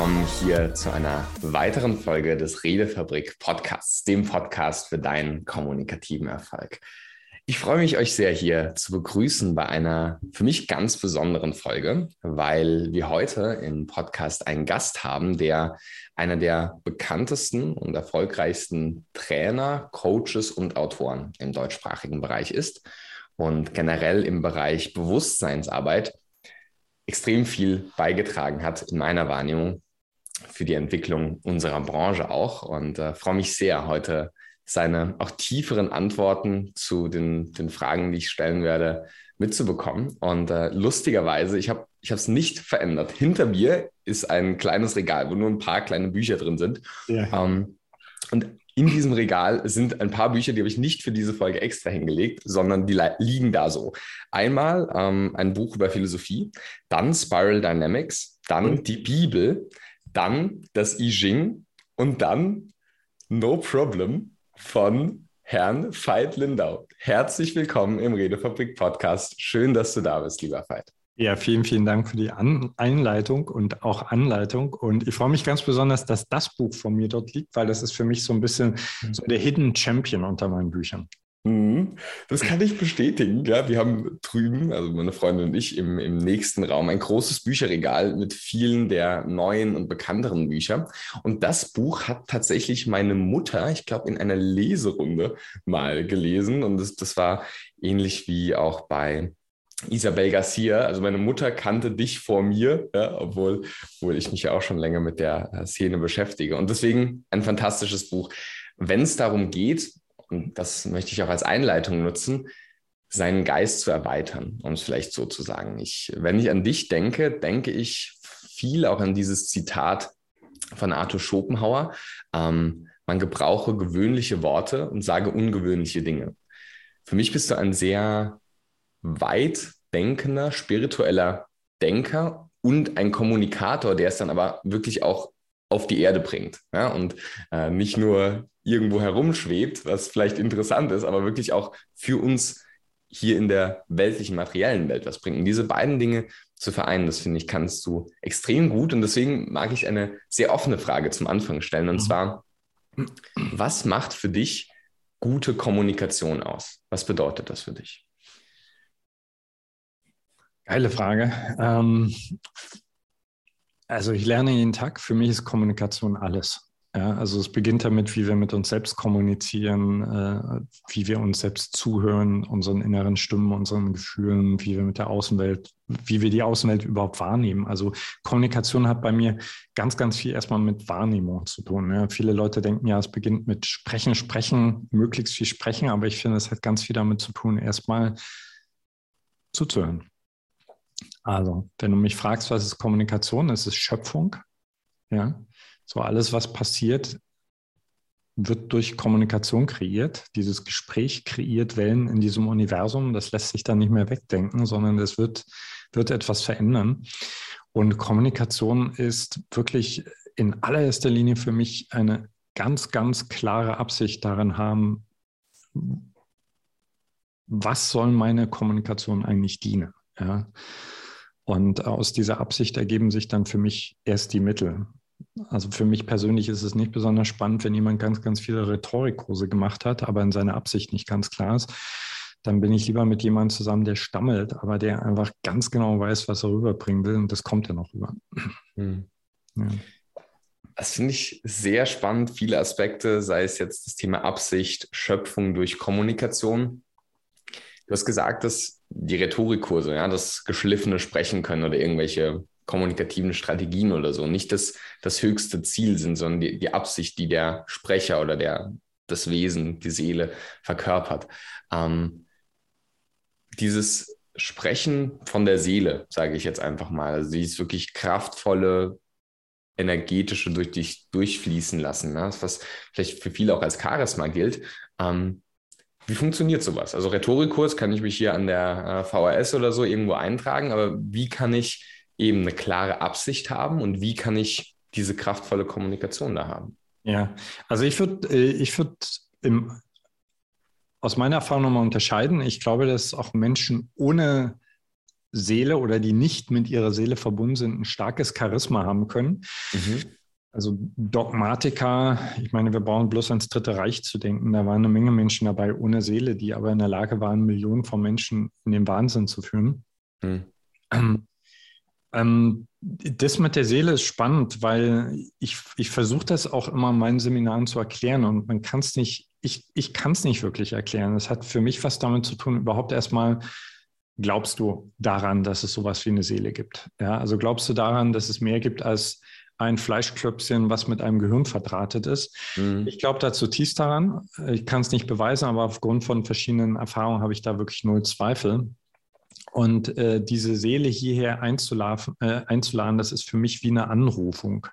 willkommen hier zu einer weiteren Folge des Redefabrik Podcasts, dem Podcast für deinen kommunikativen Erfolg. Ich freue mich, euch sehr hier zu begrüßen bei einer für mich ganz besonderen Folge, weil wir heute im Podcast einen Gast haben, der einer der bekanntesten und erfolgreichsten Trainer, Coaches und Autoren im deutschsprachigen Bereich ist und generell im Bereich Bewusstseinsarbeit extrem viel beigetragen hat in meiner Wahrnehmung für die Entwicklung unserer Branche auch und äh, freue mich sehr, heute seine auch tieferen Antworten zu den, den Fragen, die ich stellen werde, mitzubekommen. Und äh, lustigerweise, ich habe ich es nicht verändert. Hinter mir ist ein kleines Regal, wo nur ein paar kleine Bücher drin sind. Ja. Ähm, und in diesem Regal sind ein paar Bücher, die habe ich nicht für diese Folge extra hingelegt, sondern die liegen da so. Einmal ähm, ein Buch über Philosophie, dann Spiral Dynamics, dann und? die Bibel, dann das I Ching und dann No Problem von Herrn Veit Lindau. Herzlich willkommen im Redefabrik Podcast. Schön, dass du da bist, lieber Veit. Ja, vielen, vielen Dank für die An Einleitung und auch Anleitung. Und ich freue mich ganz besonders, dass das Buch von mir dort liegt, weil das ist für mich so ein bisschen mhm. so der Hidden Champion unter meinen Büchern. Mhm. Das kann ich bestätigen. Ja, wir haben drüben, also meine Freundin und ich, im, im nächsten Raum ein großes Bücherregal mit vielen der neuen und bekannteren Bücher. Und das Buch hat tatsächlich meine Mutter, ich glaube, in einer Leserunde mal gelesen. Und das, das war ähnlich wie auch bei Isabel Garcia, also meine Mutter kannte dich vor mir, ja, obwohl, obwohl ich mich ja auch schon länger mit der äh, Szene beschäftige. Und deswegen ein fantastisches Buch. Wenn es darum geht, und das möchte ich auch als Einleitung nutzen, seinen Geist zu erweitern, um es vielleicht so zu sagen. Ich, wenn ich an dich denke, denke ich viel auch an dieses Zitat von Arthur Schopenhauer. Ähm, man gebrauche gewöhnliche Worte und sage ungewöhnliche Dinge. Für mich bist du ein sehr weit denkender, spiritueller Denker und ein Kommunikator, der es dann aber wirklich auch auf die Erde bringt. Ja? Und äh, nicht nur irgendwo herumschwebt, was vielleicht interessant ist, aber wirklich auch für uns hier in der weltlichen, materiellen Welt was bringt. Und diese beiden Dinge zu vereinen, das finde ich, kannst du extrem gut. Und deswegen mag ich eine sehr offene Frage zum Anfang stellen. Und mhm. zwar, was macht für dich gute Kommunikation aus? Was bedeutet das für dich? Geile Frage. Ähm, also ich lerne jeden Tag. Für mich ist Kommunikation alles. Ja, also es beginnt damit, wie wir mit uns selbst kommunizieren, äh, wie wir uns selbst zuhören, unseren inneren Stimmen, unseren Gefühlen, wie wir mit der Außenwelt, wie wir die Außenwelt überhaupt wahrnehmen. Also Kommunikation hat bei mir ganz, ganz viel erstmal mit Wahrnehmung zu tun. Ja. Viele Leute denken ja, es beginnt mit Sprechen, Sprechen, möglichst viel Sprechen, aber ich finde, es hat ganz viel damit zu tun, erstmal zuzuhören. Also, wenn du mich fragst, was ist Kommunikation, es ist Schöpfung. Ja, so alles, was passiert, wird durch Kommunikation kreiert. Dieses Gespräch kreiert Wellen in diesem Universum. Das lässt sich dann nicht mehr wegdenken, sondern es wird, wird etwas verändern. Und Kommunikation ist wirklich in allererster Linie für mich eine ganz, ganz klare Absicht darin haben, was soll meine Kommunikation eigentlich dienen? Ja? Und aus dieser Absicht ergeben sich dann für mich erst die Mittel. Also für mich persönlich ist es nicht besonders spannend, wenn jemand ganz, ganz viele Rhetorikkurse gemacht hat, aber in seiner Absicht nicht ganz klar ist. Dann bin ich lieber mit jemandem zusammen, der stammelt, aber der einfach ganz genau weiß, was er rüberbringen will und das kommt ja noch rüber. Hm. Ja. Das finde ich sehr spannend, viele Aspekte, sei es jetzt das Thema Absicht, Schöpfung durch Kommunikation. Du hast gesagt, dass die Rhetorikkurse, ja, das geschliffene Sprechen können oder irgendwelche kommunikativen Strategien oder so nicht das, das höchste Ziel sind, sondern die, die Absicht, die der Sprecher oder der, das Wesen, die Seele verkörpert. Ähm, dieses Sprechen von der Seele, sage ich jetzt einfach mal, also dieses wirklich kraftvolle, energetische durch dich durchfließen lassen, ne? was vielleicht für viele auch als Charisma gilt. Ähm, wie funktioniert sowas? Also Rhetorikkurs kann ich mich hier an der äh, VHS oder so irgendwo eintragen, aber wie kann ich eben eine klare Absicht haben und wie kann ich diese kraftvolle Kommunikation da haben? Ja, also ich würde äh, ich würd aus meiner Erfahrung nochmal unterscheiden. Ich glaube, dass auch Menschen ohne Seele oder die nicht mit ihrer Seele verbunden sind, ein starkes Charisma haben können. Mhm. Also Dogmatiker, ich meine, wir brauchen bloß ans Dritte Reich zu denken. Da waren eine Menge Menschen dabei ohne Seele, die aber in der Lage waren, Millionen von Menschen in den Wahnsinn zu führen. Mhm. Ähm, das mit der Seele ist spannend, weil ich, ich versuche das auch immer in meinen Seminaren zu erklären und man kann es nicht, ich, ich kann es nicht wirklich erklären. Es hat für mich was damit zu tun, überhaupt erstmal, glaubst du daran, dass es sowas wie eine Seele gibt? Ja, also glaubst du daran, dass es mehr gibt als ein Fleischklöpfchen, was mit einem Gehirn verdrahtet ist. Mhm. Ich glaube da zutiefst daran. Ich kann es nicht beweisen, aber aufgrund von verschiedenen Erfahrungen habe ich da wirklich null Zweifel. Und äh, diese Seele hierher einzuladen, äh, einzuladen, das ist für mich wie eine Anrufung.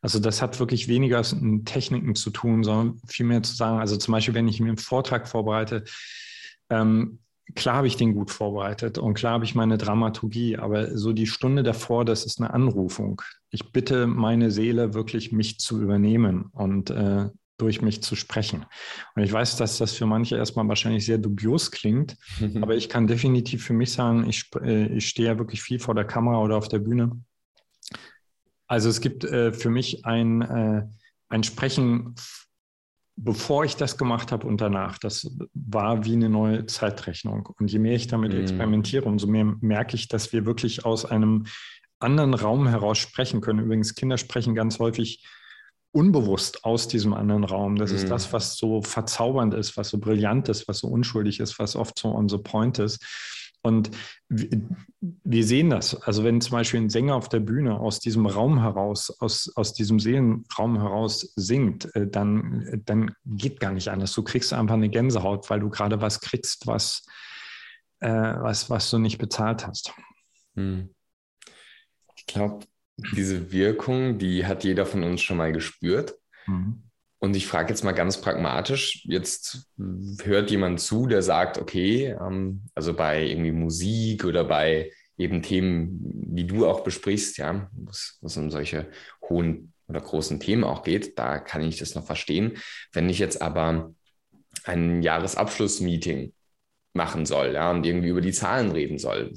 Also das hat wirklich weniger mit Techniken zu tun, sondern vielmehr zu sagen, also zum Beispiel, wenn ich mir einen Vortrag vorbereite, ähm, klar habe ich den gut vorbereitet und klar habe ich meine Dramaturgie, aber so die Stunde davor, das ist eine Anrufung. Ich bitte meine Seele wirklich, mich zu übernehmen und äh, durch mich zu sprechen. Und ich weiß, dass das für manche erstmal wahrscheinlich sehr dubios klingt, mhm. aber ich kann definitiv für mich sagen, ich, äh, ich stehe ja wirklich viel vor der Kamera oder auf der Bühne. Also es gibt äh, für mich ein, äh, ein Sprechen, bevor ich das gemacht habe und danach. Das war wie eine neue Zeitrechnung. Und je mehr ich damit mhm. experimentiere, umso mehr merke ich, dass wir wirklich aus einem anderen Raum heraus sprechen können. Übrigens, Kinder sprechen ganz häufig unbewusst aus diesem anderen Raum. Das mhm. ist das, was so verzaubernd ist, was so brillant ist, was so unschuldig ist, was oft so on the point ist. Und wir sehen das. Also wenn zum Beispiel ein Sänger auf der Bühne aus diesem Raum heraus, aus, aus diesem Seelenraum heraus singt, äh, dann, dann geht gar nicht anders. Du kriegst einfach eine Gänsehaut, weil du gerade was kriegst, was, äh, was, was du nicht bezahlt hast. Hm. Ich glaube, diese Wirkung, die hat jeder von uns schon mal gespürt. Mhm. Und ich frage jetzt mal ganz pragmatisch, jetzt hört jemand zu, der sagt, okay, ähm, also bei irgendwie Musik oder bei eben Themen, wie du auch besprichst, ja, was, was um solche hohen oder großen Themen auch geht, da kann ich das noch verstehen. Wenn ich jetzt aber ein Jahresabschlussmeeting machen soll, ja, und irgendwie über die Zahlen reden soll.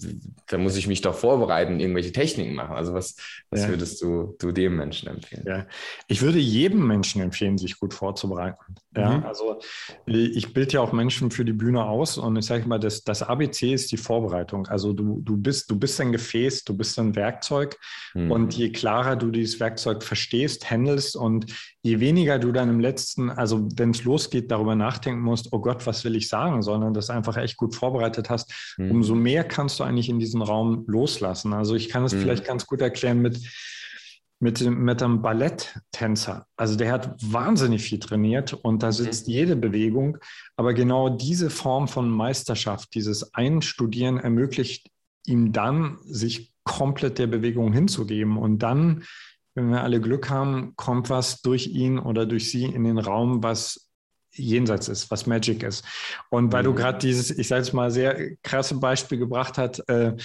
Da muss ich mich doch vorbereiten, irgendwelche Techniken machen. Also was, was ja. würdest du, du dem Menschen empfehlen? Ja. Ich würde jedem Menschen empfehlen, sich gut vorzubereiten. Ja, mhm. also ich bilde ja auch Menschen für die Bühne aus und ich sage mal, das, das ABC ist die Vorbereitung. Also du, du, bist, du bist ein Gefäß, du bist ein Werkzeug mhm. und je klarer du dieses Werkzeug verstehst, handelst und je weniger du dann im letzten, also wenn es losgeht, darüber nachdenken musst, oh Gott, was will ich sagen, sondern das einfach echt gut vorbereitet hast, mhm. umso mehr kannst du eigentlich in diesen Raum loslassen. Also ich kann es mhm. vielleicht ganz gut erklären mit, mit, mit einem Balletttänzer. Also der hat wahnsinnig viel trainiert und da mhm. sitzt mhm. jede Bewegung. Aber genau diese Form von Meisterschaft, dieses Einstudieren ermöglicht ihm dann, sich komplett der Bewegung hinzugeben und dann wenn wir alle Glück haben, kommt was durch ihn oder durch sie in den Raum, was jenseits ist, was Magic ist. Und weil mhm. du gerade dieses, ich sage jetzt mal, sehr krasse Beispiel gebracht hast, äh,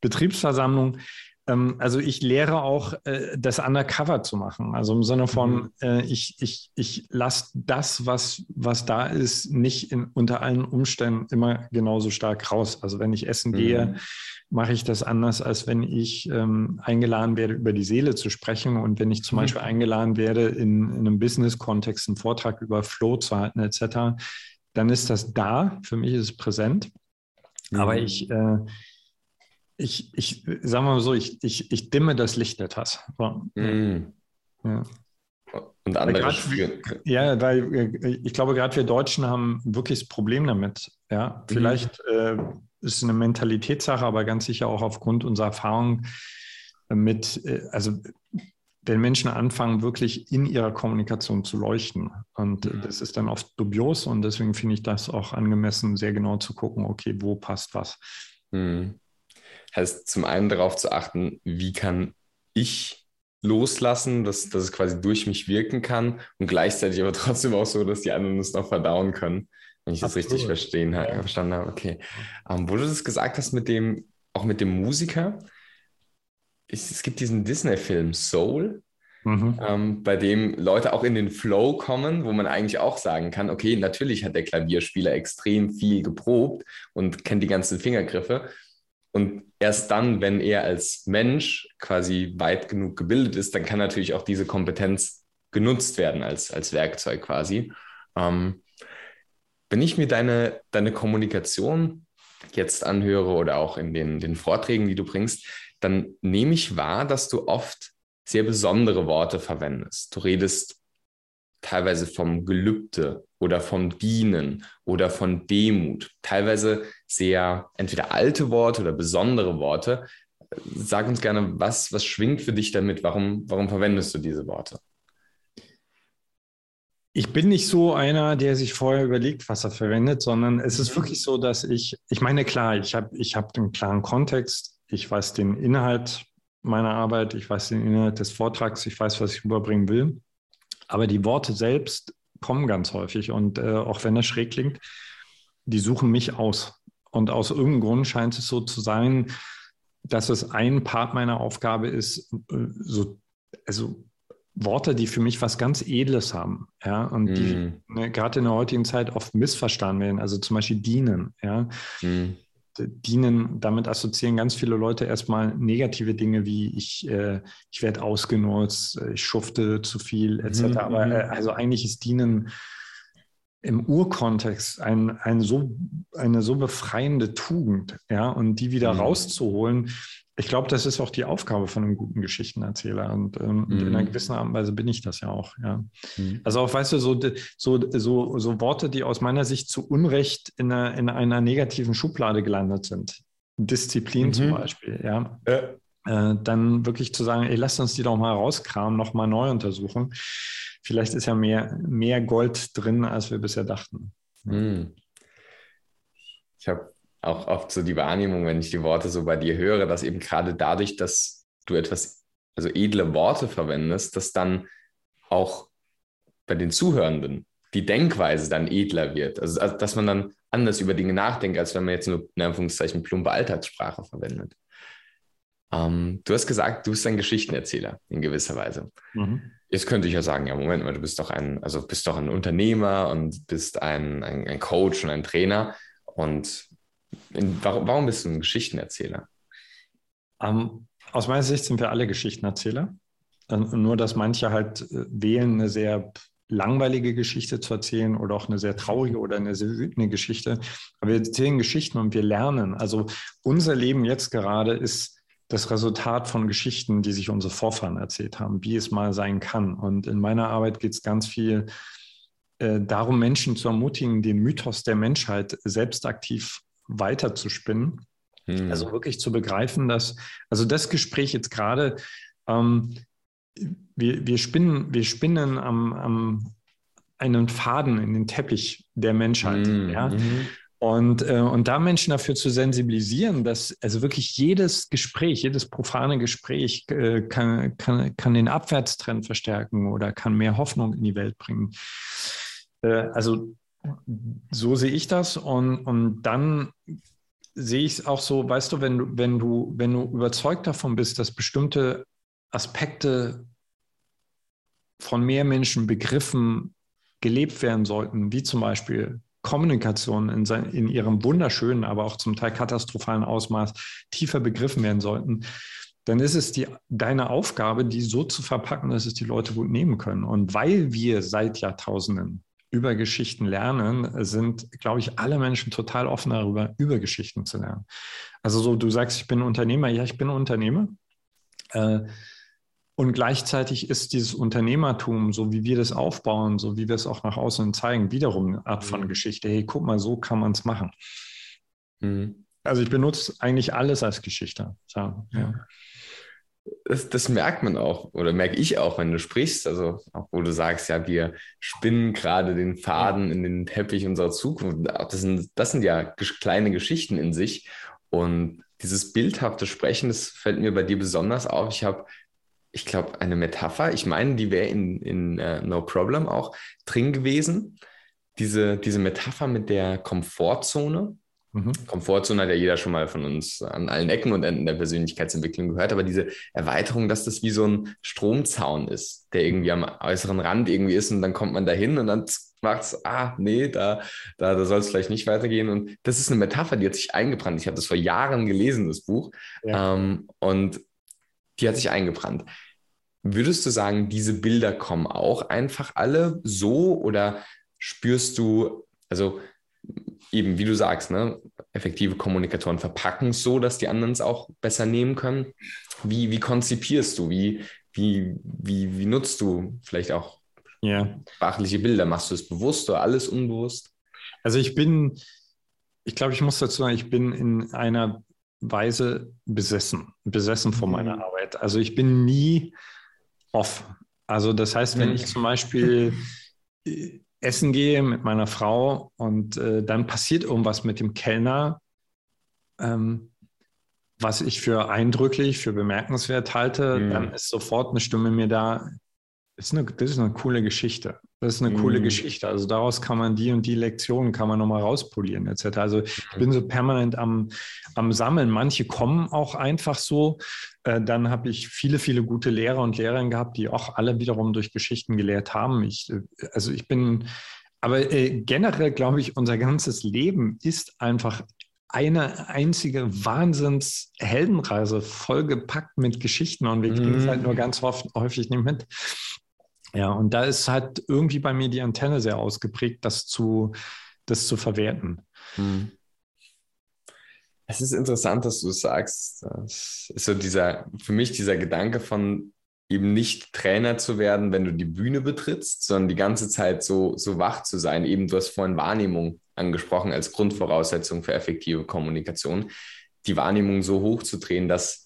Betriebsversammlung, ähm, also ich lehre auch, äh, das undercover zu machen. Also im Sinne von, mhm. äh, ich, ich, ich lasse das, was, was da ist, nicht in, unter allen Umständen immer genauso stark raus. Also wenn ich essen mhm. gehe, mache ich das anders, als wenn ich ähm, eingeladen werde, über die Seele zu sprechen. Und wenn ich zum mhm. Beispiel eingeladen werde, in, in einem Business-Kontext einen Vortrag über Flow zu halten, etc., dann ist das da. Für mich ist es präsent. Aber mhm. ich, äh, ich, ich sage mal so, ich, ich, ich dimme das Licht etwas. So. Mm. Ja. Und andere grad, Ja, weil äh, ich glaube, gerade wir Deutschen haben wirklich das Problem damit. Ja, vielleicht mm. äh, ist es eine Mentalitätssache, aber ganz sicher auch aufgrund unserer Erfahrung mit, äh, also wenn Menschen anfangen, wirklich in ihrer Kommunikation zu leuchten. Und mhm. das ist dann oft dubios und deswegen finde ich das auch angemessen, sehr genau zu gucken, okay, wo passt was. Mhm heißt zum einen darauf zu achten, wie kann ich loslassen, dass, dass es quasi durch mich wirken kann und gleichzeitig aber trotzdem auch so, dass die anderen es noch verdauen können, wenn ich das Absolut. richtig verstehen, ja. verstanden habe. Okay. Ähm, wo du das gesagt hast mit dem, auch mit dem Musiker, ich, es gibt diesen Disney-Film Soul, Mhm. Ähm, bei dem Leute auch in den Flow kommen, wo man eigentlich auch sagen kann, okay, natürlich hat der Klavierspieler extrem viel geprobt und kennt die ganzen Fingergriffe, Und erst dann, wenn er als Mensch quasi weit genug gebildet ist, dann kann natürlich auch diese Kompetenz genutzt werden als, als Werkzeug quasi. Ähm, wenn ich mir deine, deine Kommunikation jetzt anhöre oder auch in den, den Vorträgen, die du bringst, dann nehme ich wahr, dass du oft sehr besondere Worte verwendest. Du redest teilweise vom Gelübde oder vom Dienen oder von Demut. Teilweise sehr entweder alte Worte oder besondere Worte. Sag uns gerne, was, was schwingt für dich damit? Warum, warum verwendest du diese Worte? Ich bin nicht so einer, der sich vorher überlegt, was er verwendet, sondern es ist mhm. wirklich so, dass ich, ich meine, klar, ich habe ich hab einen klaren Kontext, ich weiß den Inhalt meiner Arbeit, ich weiß den Inhalt des Vortrags, ich weiß, was ich überbringen will. Aber die Worte selbst kommen ganz häufig und äh, auch wenn das schräg klingt, die suchen mich aus. Und aus irgendeinem Grund scheint es so zu sein, dass es ein Part meiner Aufgabe ist, äh, so, also Worte, die für mich was ganz Edles haben, ja, und mm. die ne, gerade in der heutigen Zeit oft missverstanden werden, also zum Beispiel dienen, ja. Mm. Dienen, damit assoziieren ganz viele Leute erstmal negative Dinge wie ich, äh, ich werde ausgenutzt, ich schufte zu viel, etc. Mm. Aber äh, also eigentlich ist Dienen im Urkontext ein, ein so, eine so befreiende Tugend, ja, und die wieder rauszuholen, ich glaube, das ist auch die Aufgabe von einem guten Geschichtenerzähler. Und, ähm, mhm. in einer mhm. gewissen Art und Weise bin ich das ja auch. Ja. Mhm. Also auch, weißt du, so, so, so, so Worte, die aus meiner Sicht zu Unrecht in einer, in einer negativen Schublade gelandet sind. Disziplin mhm. zum Beispiel, ja. ja. Äh, dann wirklich zu sagen, ey, lass uns die doch mal rauskramen, nochmal neu untersuchen. Vielleicht ist ja mehr, mehr Gold drin, als wir bisher dachten. Mhm. Ich habe auch oft so die Wahrnehmung, wenn ich die Worte so bei dir höre, dass eben gerade dadurch, dass du etwas, also edle Worte verwendest, dass dann auch bei den Zuhörenden die Denkweise dann edler wird. Also, also dass man dann anders über Dinge nachdenkt, als wenn man jetzt nur in Anführungszeichen plumpe Alltagssprache verwendet. Ähm, du hast gesagt, du bist ein Geschichtenerzähler in gewisser Weise. Mhm. Jetzt könnte ich ja sagen, ja, Moment mal, du bist doch ein, also bist doch ein Unternehmer und bist ein, ein, ein Coach und ein Trainer. Und Warum, warum bist du ein Geschichtenerzähler? Um, aus meiner Sicht sind wir alle Geschichtenerzähler. Nur, dass manche halt äh, wählen, eine sehr langweilige Geschichte zu erzählen oder auch eine sehr traurige oder eine sehr wütende Geschichte. Aber wir erzählen Geschichten und wir lernen. Also unser Leben jetzt gerade ist das Resultat von Geschichten, die sich unsere Vorfahren erzählt haben, wie es mal sein kann. Und in meiner Arbeit geht es ganz viel äh, darum, Menschen zu ermutigen, den Mythos der Menschheit selbst aktiv weiter zu spinnen. Hm. Also wirklich zu begreifen, dass, also das Gespräch jetzt gerade, ähm, wir, wir spinnen, wir spinnen am, am einen Faden in den Teppich der Menschheit. Hm. Ja? Mhm. Und, äh, und da Menschen dafür zu sensibilisieren, dass also wirklich jedes Gespräch, jedes profane Gespräch äh, kann, kann, kann den Abwärtstrend verstärken oder kann mehr Hoffnung in die Welt bringen. Äh, also so sehe ich das. Und, und dann sehe ich es auch so, weißt du, wenn du, wenn du, wenn du überzeugt davon bist, dass bestimmte Aspekte von mehr Menschen begriffen, gelebt werden sollten, wie zum Beispiel Kommunikation in, sein, in ihrem wunderschönen, aber auch zum Teil katastrophalen Ausmaß tiefer begriffen werden sollten, dann ist es die, deine Aufgabe, die so zu verpacken, dass es die Leute gut nehmen können. Und weil wir seit Jahrtausenden über Geschichten lernen, sind, glaube ich, alle Menschen total offen darüber, über Geschichten zu lernen. Also so, du sagst, ich bin Unternehmer. Ja, ich bin Unternehmer. Äh, und gleichzeitig ist dieses Unternehmertum, so wie wir das aufbauen, so wie wir es auch nach außen zeigen, wiederum eine Art von mhm. Geschichte. Hey, guck mal, so kann man es machen. Mhm. Also ich benutze eigentlich alles als Geschichte. So, ja das, das, merkt man auch oder merke ich auch, wenn du sprichst, also auch wo du sagst, ja, wir spinnen gerade den Faden in den Teppich unserer Zukunft. Das sind, das sind ja kleine Geschichten in sich und dieses bildhafte Sprechen, das fällt mir bei dir besonders auf. Ich habe, ich glaube, eine Metapher, ich meine, die wäre in, in uh, No Problem auch drin gewesen. Diese, diese Metapher mit der Komfortzone Mhm. Komfortzone hat ja jeder schon mal von uns an allen Ecken und Enden der Persönlichkeitsentwicklung gehört, aber diese Erweiterung, dass das wie so ein Stromzaun ist, der irgendwie am äußeren Rand irgendwie ist und dann kommt man da hin und dann macht es, ah, nee, da, da, da soll es vielleicht nicht weitergehen. Und das ist eine Metapher, die hat sich eingebrannt. Ich habe das vor Jahren gelesen, das Buch, ja. ähm, und die hat sich eingebrannt. Würdest du sagen, diese Bilder kommen auch einfach alle so oder spürst du, also eben, wie du sagst, ne, effektive Kommunikatoren verpacken es so, dass die anderen es auch besser nehmen können. Wie, wie konzipierst du? Wie, wie, wie, wie nutzt du vielleicht auch yeah. sprachliche Bilder? Machst du es bewusst oder alles unbewusst? Also ich bin, ich glaube, ich muss dazu sagen, ich bin in einer Weise besessen, besessen von meiner mhm. Arbeit. Also ich bin nie off. Also das heißt, wenn mhm. ich zum Beispiel essen gehe mit meiner Frau und äh, dann passiert irgendwas mit dem Kellner, ähm, was ich für eindrücklich, für bemerkenswert halte, mhm. dann ist sofort eine Stimme mir da, ist eine, das ist eine coole Geschichte. Das ist eine mhm. coole Geschichte. Also daraus kann man die und die Lektionen kann man nochmal rauspolieren, etc. Also ich bin so permanent am, am Sammeln. Manche kommen auch einfach so. Äh, dann habe ich viele, viele gute Lehrer und Lehrerinnen gehabt, die auch alle wiederum durch Geschichten gelehrt haben. Ich, äh, also ich bin, aber äh, generell glaube ich, unser ganzes Leben ist einfach eine einzige Wahnsinns-Heldenreise, vollgepackt mit Geschichten und wir kriegen es halt mhm. nur ganz häufig nicht mit. Ja, und da ist halt irgendwie bei mir die Antenne sehr ausgeprägt, das zu, das zu verwerten. Hm. Es ist interessant, dass du es sagst. Das ist so dieser, für mich dieser Gedanke von eben nicht Trainer zu werden, wenn du die Bühne betrittst, sondern die ganze Zeit so, so wach zu sein. Eben, du hast vorhin Wahrnehmung angesprochen als Grundvoraussetzung für effektive Kommunikation. Die Wahrnehmung so hoch zu drehen, dass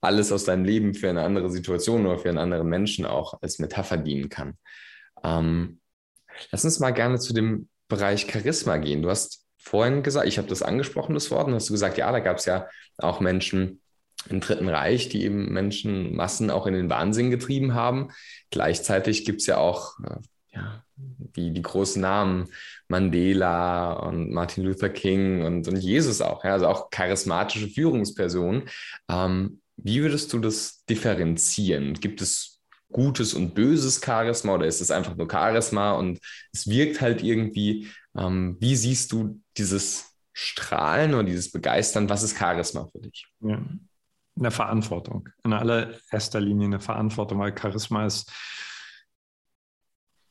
alles aus deinem Leben für eine andere Situation oder für einen anderen Menschen auch als Metapher dienen kann. Ähm, lass uns mal gerne zu dem Bereich Charisma gehen. Du hast vorhin gesagt, ich habe das angesprochen, das Wort, und hast du gesagt, ja, da gab es ja auch Menschen im Dritten Reich, die eben Menschenmassen auch in den Wahnsinn getrieben haben. Gleichzeitig gibt es ja auch äh, ja, die, die großen Namen, Mandela und Martin Luther King und, und Jesus auch, ja, also auch charismatische Führungspersonen. Ähm, wie würdest du das differenzieren? Gibt es gutes und böses Charisma oder ist es einfach nur Charisma und es wirkt halt irgendwie? Ähm, wie siehst du dieses Strahlen oder dieses Begeistern? Was ist Charisma für dich? Ja. Eine Verantwortung. In allererster Linie eine Verantwortung, weil Charisma ist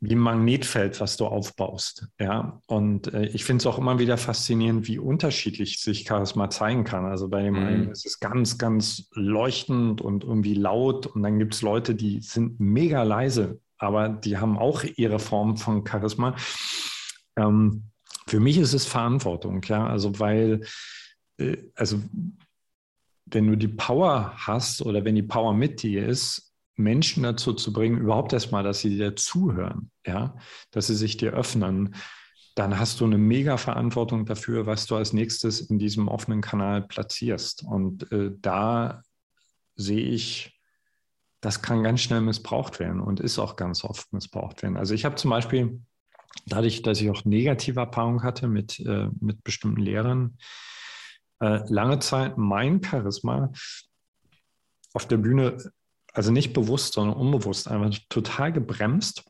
wie ein Magnetfeld, was du aufbaust. Ja, und äh, ich finde es auch immer wieder faszinierend, wie unterschiedlich sich Charisma zeigen kann. Also bei dem mhm. einen ist es ganz, ganz leuchtend und irgendwie laut, und dann gibt es Leute, die sind mega leise, aber die haben auch ihre Form von Charisma. Ähm, für mich ist es Verantwortung, ja, also weil, äh, also wenn du die Power hast oder wenn die Power mit dir ist, Menschen dazu zu bringen, überhaupt erstmal, dass sie dir zuhören, ja, dass sie sich dir öffnen, dann hast du eine mega Verantwortung dafür, was du als nächstes in diesem offenen Kanal platzierst. Und äh, da sehe ich, das kann ganz schnell missbraucht werden und ist auch ganz oft missbraucht werden. Also ich habe zum Beispiel, dadurch, dass ich auch negative Erfahrungen hatte mit, äh, mit bestimmten Lehrern, äh, lange Zeit mein Charisma auf der Bühne also nicht bewusst, sondern unbewusst einfach total gebremst,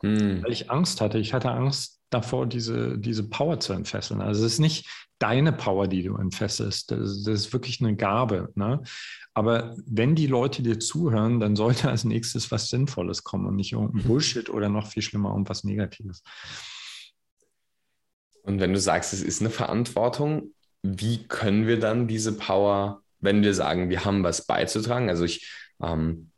hm. weil ich Angst hatte. Ich hatte Angst davor, diese, diese Power zu entfesseln. Also es ist nicht deine Power, die du entfesselst. Das, das ist wirklich eine Gabe. Ne? Aber wenn die Leute dir zuhören, dann sollte als nächstes was Sinnvolles kommen und nicht irgendein Bullshit oder noch viel schlimmer irgendwas Negatives. Und wenn du sagst, es ist eine Verantwortung, wie können wir dann diese Power, wenn wir sagen, wir haben was beizutragen? Also ich ähm,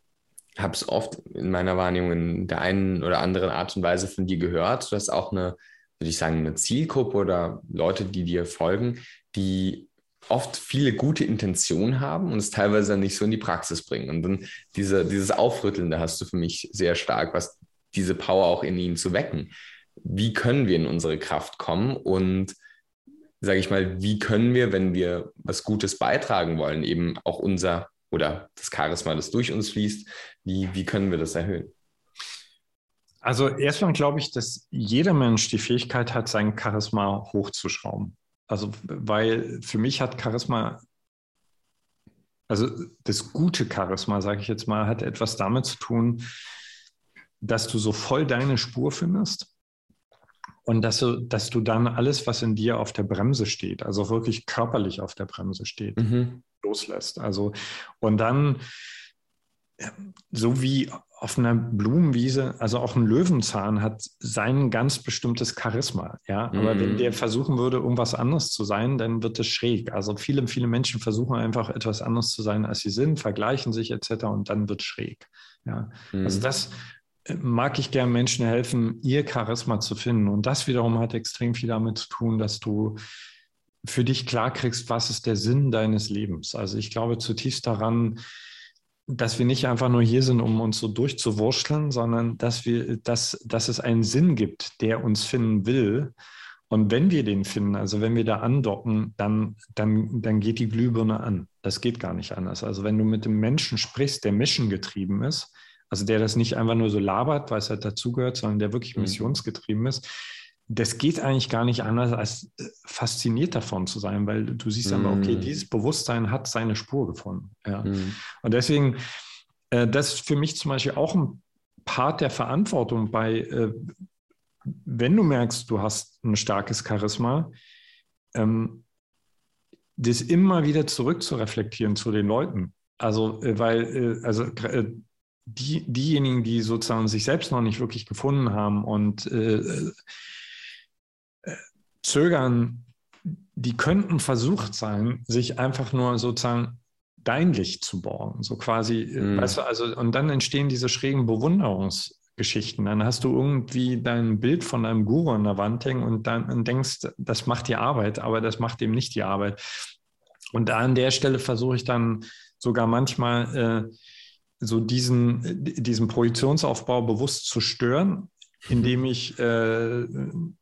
habe es oft in meiner Wahrnehmung in der einen oder anderen Art und Weise von dir gehört. Du hast auch eine, würde ich sagen, eine Zielgruppe oder Leute, die dir folgen, die oft viele gute Intentionen haben und es teilweise nicht so in die Praxis bringen. Und dann diese, dieses Aufrütteln, da hast du für mich sehr stark, was diese Power auch in ihnen zu wecken. Wie können wir in unsere Kraft kommen und sage ich mal, wie können wir, wenn wir was Gutes beitragen wollen, eben auch unser oder das Charisma, das durch uns fließt, wie, wie können wir das erhöhen? Also erstmal glaube ich, dass jeder Mensch die Fähigkeit hat, sein Charisma hochzuschrauben. Also, weil für mich hat Charisma, also das gute Charisma, sage ich jetzt mal, hat etwas damit zu tun, dass du so voll deine Spur findest und dass du, dass du dann alles, was in dir auf der Bremse steht, also wirklich körperlich auf der Bremse steht, mhm. loslässt. Also, und dann, so wie auf einer Blumenwiese, also auch ein Löwenzahn hat sein ganz bestimmtes Charisma, ja. Aber mm. wenn der versuchen würde, irgendwas anderes zu sein, dann wird es schräg. Also viele, viele Menschen versuchen einfach etwas anderes zu sein, als sie sind, vergleichen sich etc. und dann wird es schräg. Ja. Mm. Also das mag ich gerne Menschen helfen, ihr Charisma zu finden. Und das wiederum hat extrem viel damit zu tun, dass du für dich klar kriegst, was ist der Sinn deines Lebens. Also ich glaube zutiefst daran, dass wir nicht einfach nur hier sind, um uns so durchzuwurschteln, sondern dass wir, dass, dass es einen Sinn gibt, der uns finden will. Und wenn wir den finden, also wenn wir da andocken, dann, dann, dann geht die Glühbirne an. Das geht gar nicht anders. Also wenn du mit dem Menschen sprichst, der Mission getrieben ist, also der das nicht einfach nur so labert, weil es halt dazugehört, sondern der wirklich mhm. missionsgetrieben ist, das geht eigentlich gar nicht anders, als äh, fasziniert davon zu sein, weil du siehst mm. okay, mhm. dieses Bewusstsein hat seine Spur gefunden. Ja. Mm. Und deswegen, äh, das ist für mich zum Beispiel auch ein Part der Verantwortung bei, äh, wenn du merkst, du hast ein starkes Charisma, ähm, das immer wieder zurück zu reflektieren zu den Leuten. Also, äh, weil, äh, also die, diejenigen, die sozusagen sich selbst noch nicht wirklich gefunden haben und zögern, die könnten versucht sein, sich einfach nur sozusagen dein Licht zu borgen. So quasi, mm. weißt du, also, und dann entstehen diese schrägen Bewunderungsgeschichten. Dann hast du irgendwie dein Bild von einem Guru an der Wand hängen und dann denkst, das macht die Arbeit, aber das macht eben nicht die Arbeit. Und da an der Stelle versuche ich dann sogar manchmal äh, so diesen, diesen Projektionsaufbau bewusst zu stören, indem ich äh,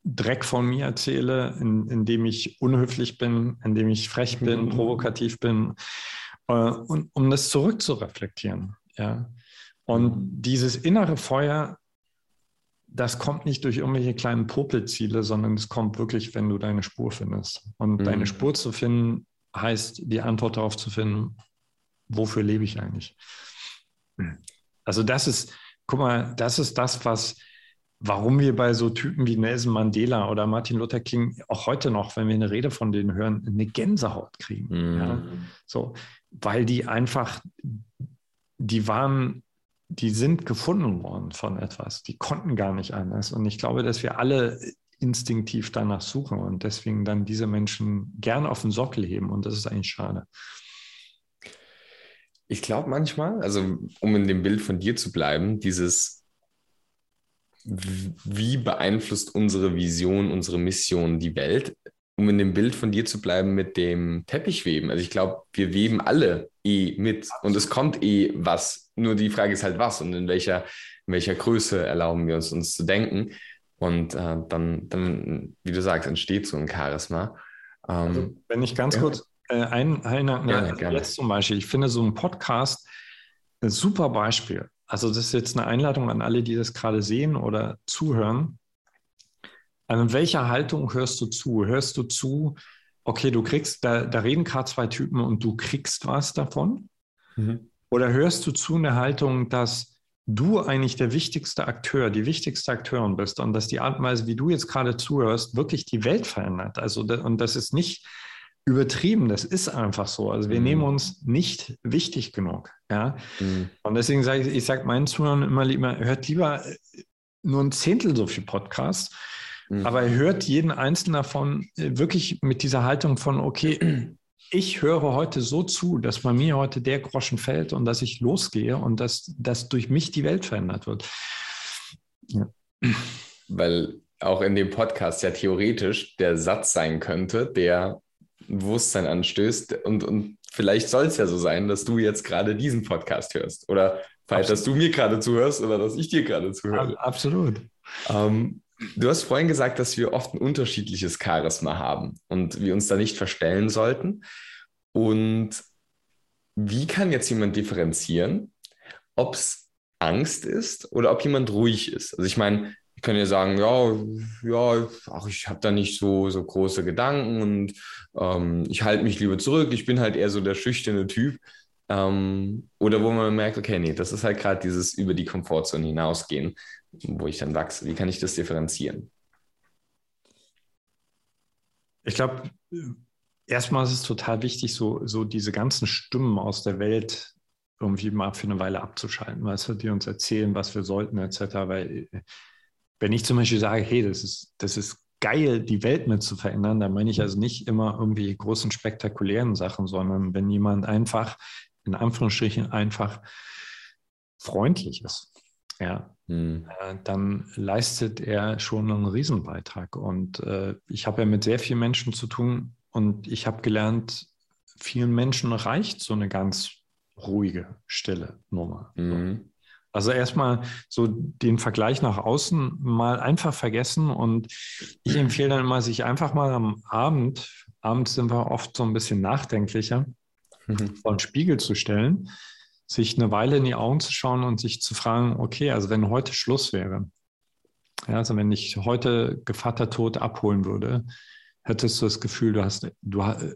Dreck von mir erzähle, in, indem ich unhöflich bin, indem ich frech bin, mhm. provokativ bin, äh, und, um das zurückzureflektieren. Ja? Und dieses innere Feuer, das kommt nicht durch irgendwelche kleinen Popelziele, sondern es kommt wirklich, wenn du deine Spur findest. Und mhm. deine Spur zu finden, heißt die Antwort darauf zu finden, wofür lebe ich eigentlich? Also das ist, guck mal, das ist das, was warum wir bei so Typen wie Nelson Mandela oder Martin Luther King auch heute noch, wenn wir eine Rede von denen hören, eine Gänsehaut kriegen. Mhm. Ja? So, weil die einfach, die waren, die sind gefunden worden von etwas. Die konnten gar nicht anders. Und ich glaube, dass wir alle instinktiv danach suchen und deswegen dann diese Menschen gern auf den Sockel heben. Und das ist eigentlich schade. Ich glaube manchmal, also um in dem Bild von dir zu bleiben, dieses wie beeinflusst unsere Vision, unsere Mission die Welt? Um in dem Bild von dir zu bleiben mit dem Teppichweben. Also ich glaube, wir weben alle eh mit und es kommt eh was. Nur die Frage ist halt was und in welcher, in welcher Größe erlauben wir uns, uns zu denken. Und äh, dann, dann, wie du sagst, entsteht so ein Charisma. Ähm, also, wenn ich ganz ja. kurz äh, ein, einhaken, ja, jetzt zum Beispiel, ich finde so ein Podcast ein super Beispiel. Also das ist jetzt eine Einladung an alle, die das gerade sehen oder zuhören. An welcher Haltung hörst du zu? Hörst du zu, okay, du kriegst, da, da reden gerade zwei Typen und du kriegst was davon? Mhm. Oder hörst du zu eine Haltung, dass du eigentlich der wichtigste Akteur, die wichtigste Akteurin bist und dass die Art und Weise, wie du jetzt gerade zuhörst, wirklich die Welt verändert? Also, und das ist nicht übertrieben. Das ist einfach so. Also wir mhm. nehmen uns nicht wichtig genug. Ja? Mhm. Und deswegen sage ich, ich sage meinen Zuhörern immer lieber, hört lieber äh, nur ein Zehntel so viel Podcasts, mhm. aber hört jeden einzelnen davon äh, wirklich mit dieser Haltung von, okay, ich höre heute so zu, dass bei mir heute der Groschen fällt und dass ich losgehe und dass, dass durch mich die Welt verändert wird. Ja. Weil auch in dem Podcast ja theoretisch der Satz sein könnte, der Bewusstsein anstößt. Und, und vielleicht soll es ja so sein, dass du jetzt gerade diesen Podcast hörst. Oder vielleicht, dass du mir gerade zuhörst oder dass ich dir gerade zuhöre. Absolut. Ähm, du hast vorhin gesagt, dass wir oft ein unterschiedliches Charisma haben und wir uns da nicht verstellen sollten. Und wie kann jetzt jemand differenzieren, ob es Angst ist oder ob jemand ruhig ist? Also ich meine, ich kann ja sagen, ja, ja, ach, ich habe da nicht so, so große Gedanken und ähm, ich halte mich lieber zurück. Ich bin halt eher so der schüchterne Typ. Ähm, oder wo man merkt, okay, nee, das ist halt gerade dieses über die Komfortzone hinausgehen, wo ich dann wachse. Wie kann ich das differenzieren? Ich glaube, erstmal ist es total wichtig, so, so diese ganzen Stimmen aus der Welt irgendwie mal für eine Weile abzuschalten, weißt du, die uns erzählen, was wir sollten, etc. Weil wenn ich zum Beispiel sage, hey, das ist, das ist geil, die Welt mit zu verändern, dann meine ich also nicht immer irgendwie großen, spektakulären Sachen, sondern wenn jemand einfach, in Anführungsstrichen, einfach freundlich ist, ja, hm. äh, dann leistet er schon einen Riesenbeitrag. Und äh, ich habe ja mit sehr vielen Menschen zu tun und ich habe gelernt, vielen Menschen reicht so eine ganz ruhige, stille Nummer. Mhm. Also erstmal so den Vergleich nach außen mal einfach vergessen und ich empfehle dann immer, sich einfach mal am Abend, abends sind wir oft so ein bisschen nachdenklicher, mhm. vor den Spiegel zu stellen, sich eine Weile in die Augen zu schauen und sich zu fragen, okay, also wenn heute Schluss wäre, ja, also wenn ich heute Gevatter tot abholen würde, hättest du das Gefühl, du hast, du, äh,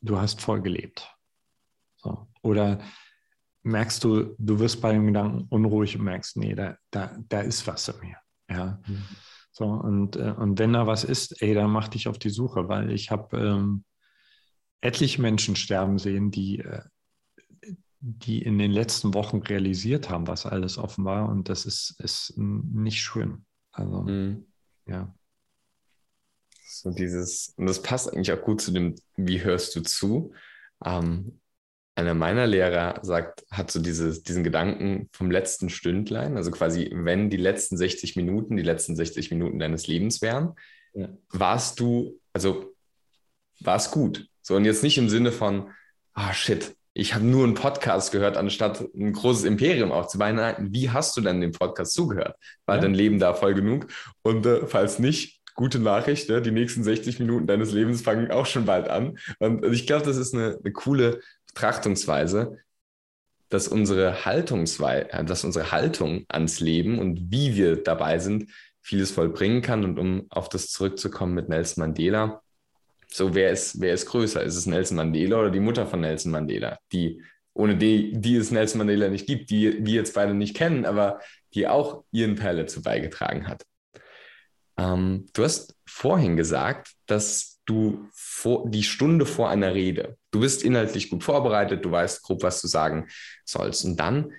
du hast voll gelebt. So. Oder merkst du, du wirst bei dem Gedanken unruhig und merkst, nee, da, da, da ist was in mir. Ja. Mhm. So, und, äh, und wenn da was ist, ey, dann mach dich auf die Suche, weil ich habe ähm, etliche Menschen sterben sehen, die, äh, die in den letzten Wochen realisiert haben, was alles offen war. Und das ist, ist nicht schön. Also, mhm. ja. So dieses, und das passt eigentlich auch gut zu dem, wie hörst du zu? Ähm, einer meiner Lehrer sagt, hat so dieses, diesen Gedanken vom letzten Stündlein, also quasi, wenn die letzten 60 Minuten, die letzten 60 Minuten deines Lebens wären, ja. warst du, also war es gut. So, und jetzt nicht im Sinne von, ah, shit, ich habe nur einen Podcast gehört, anstatt ein großes Imperium aufzubauen. Nein, wie hast du denn dem Podcast zugehört? War ja. dein Leben da voll genug? Und äh, falls nicht, gute Nachricht, ne? die nächsten 60 Minuten deines Lebens fangen auch schon bald an. Und ich glaube, das ist eine, eine coole Betrachtungsweise, dass unsere Haltungsweise, äh, dass unsere Haltung ans Leben und wie wir dabei sind, vieles vollbringen kann. Und um auf das zurückzukommen mit Nelson Mandela, so wer ist, wer ist größer? Ist es Nelson Mandela oder die Mutter von Nelson Mandela, die ohne die, die es Nelson Mandela nicht gibt, die wir jetzt beide nicht kennen, aber die auch ihren Teil dazu beigetragen hat. Ähm, du hast vorhin gesagt, dass du vor, die Stunde vor einer Rede, du bist inhaltlich gut vorbereitet, du weißt grob, was du sagen sollst. Und dann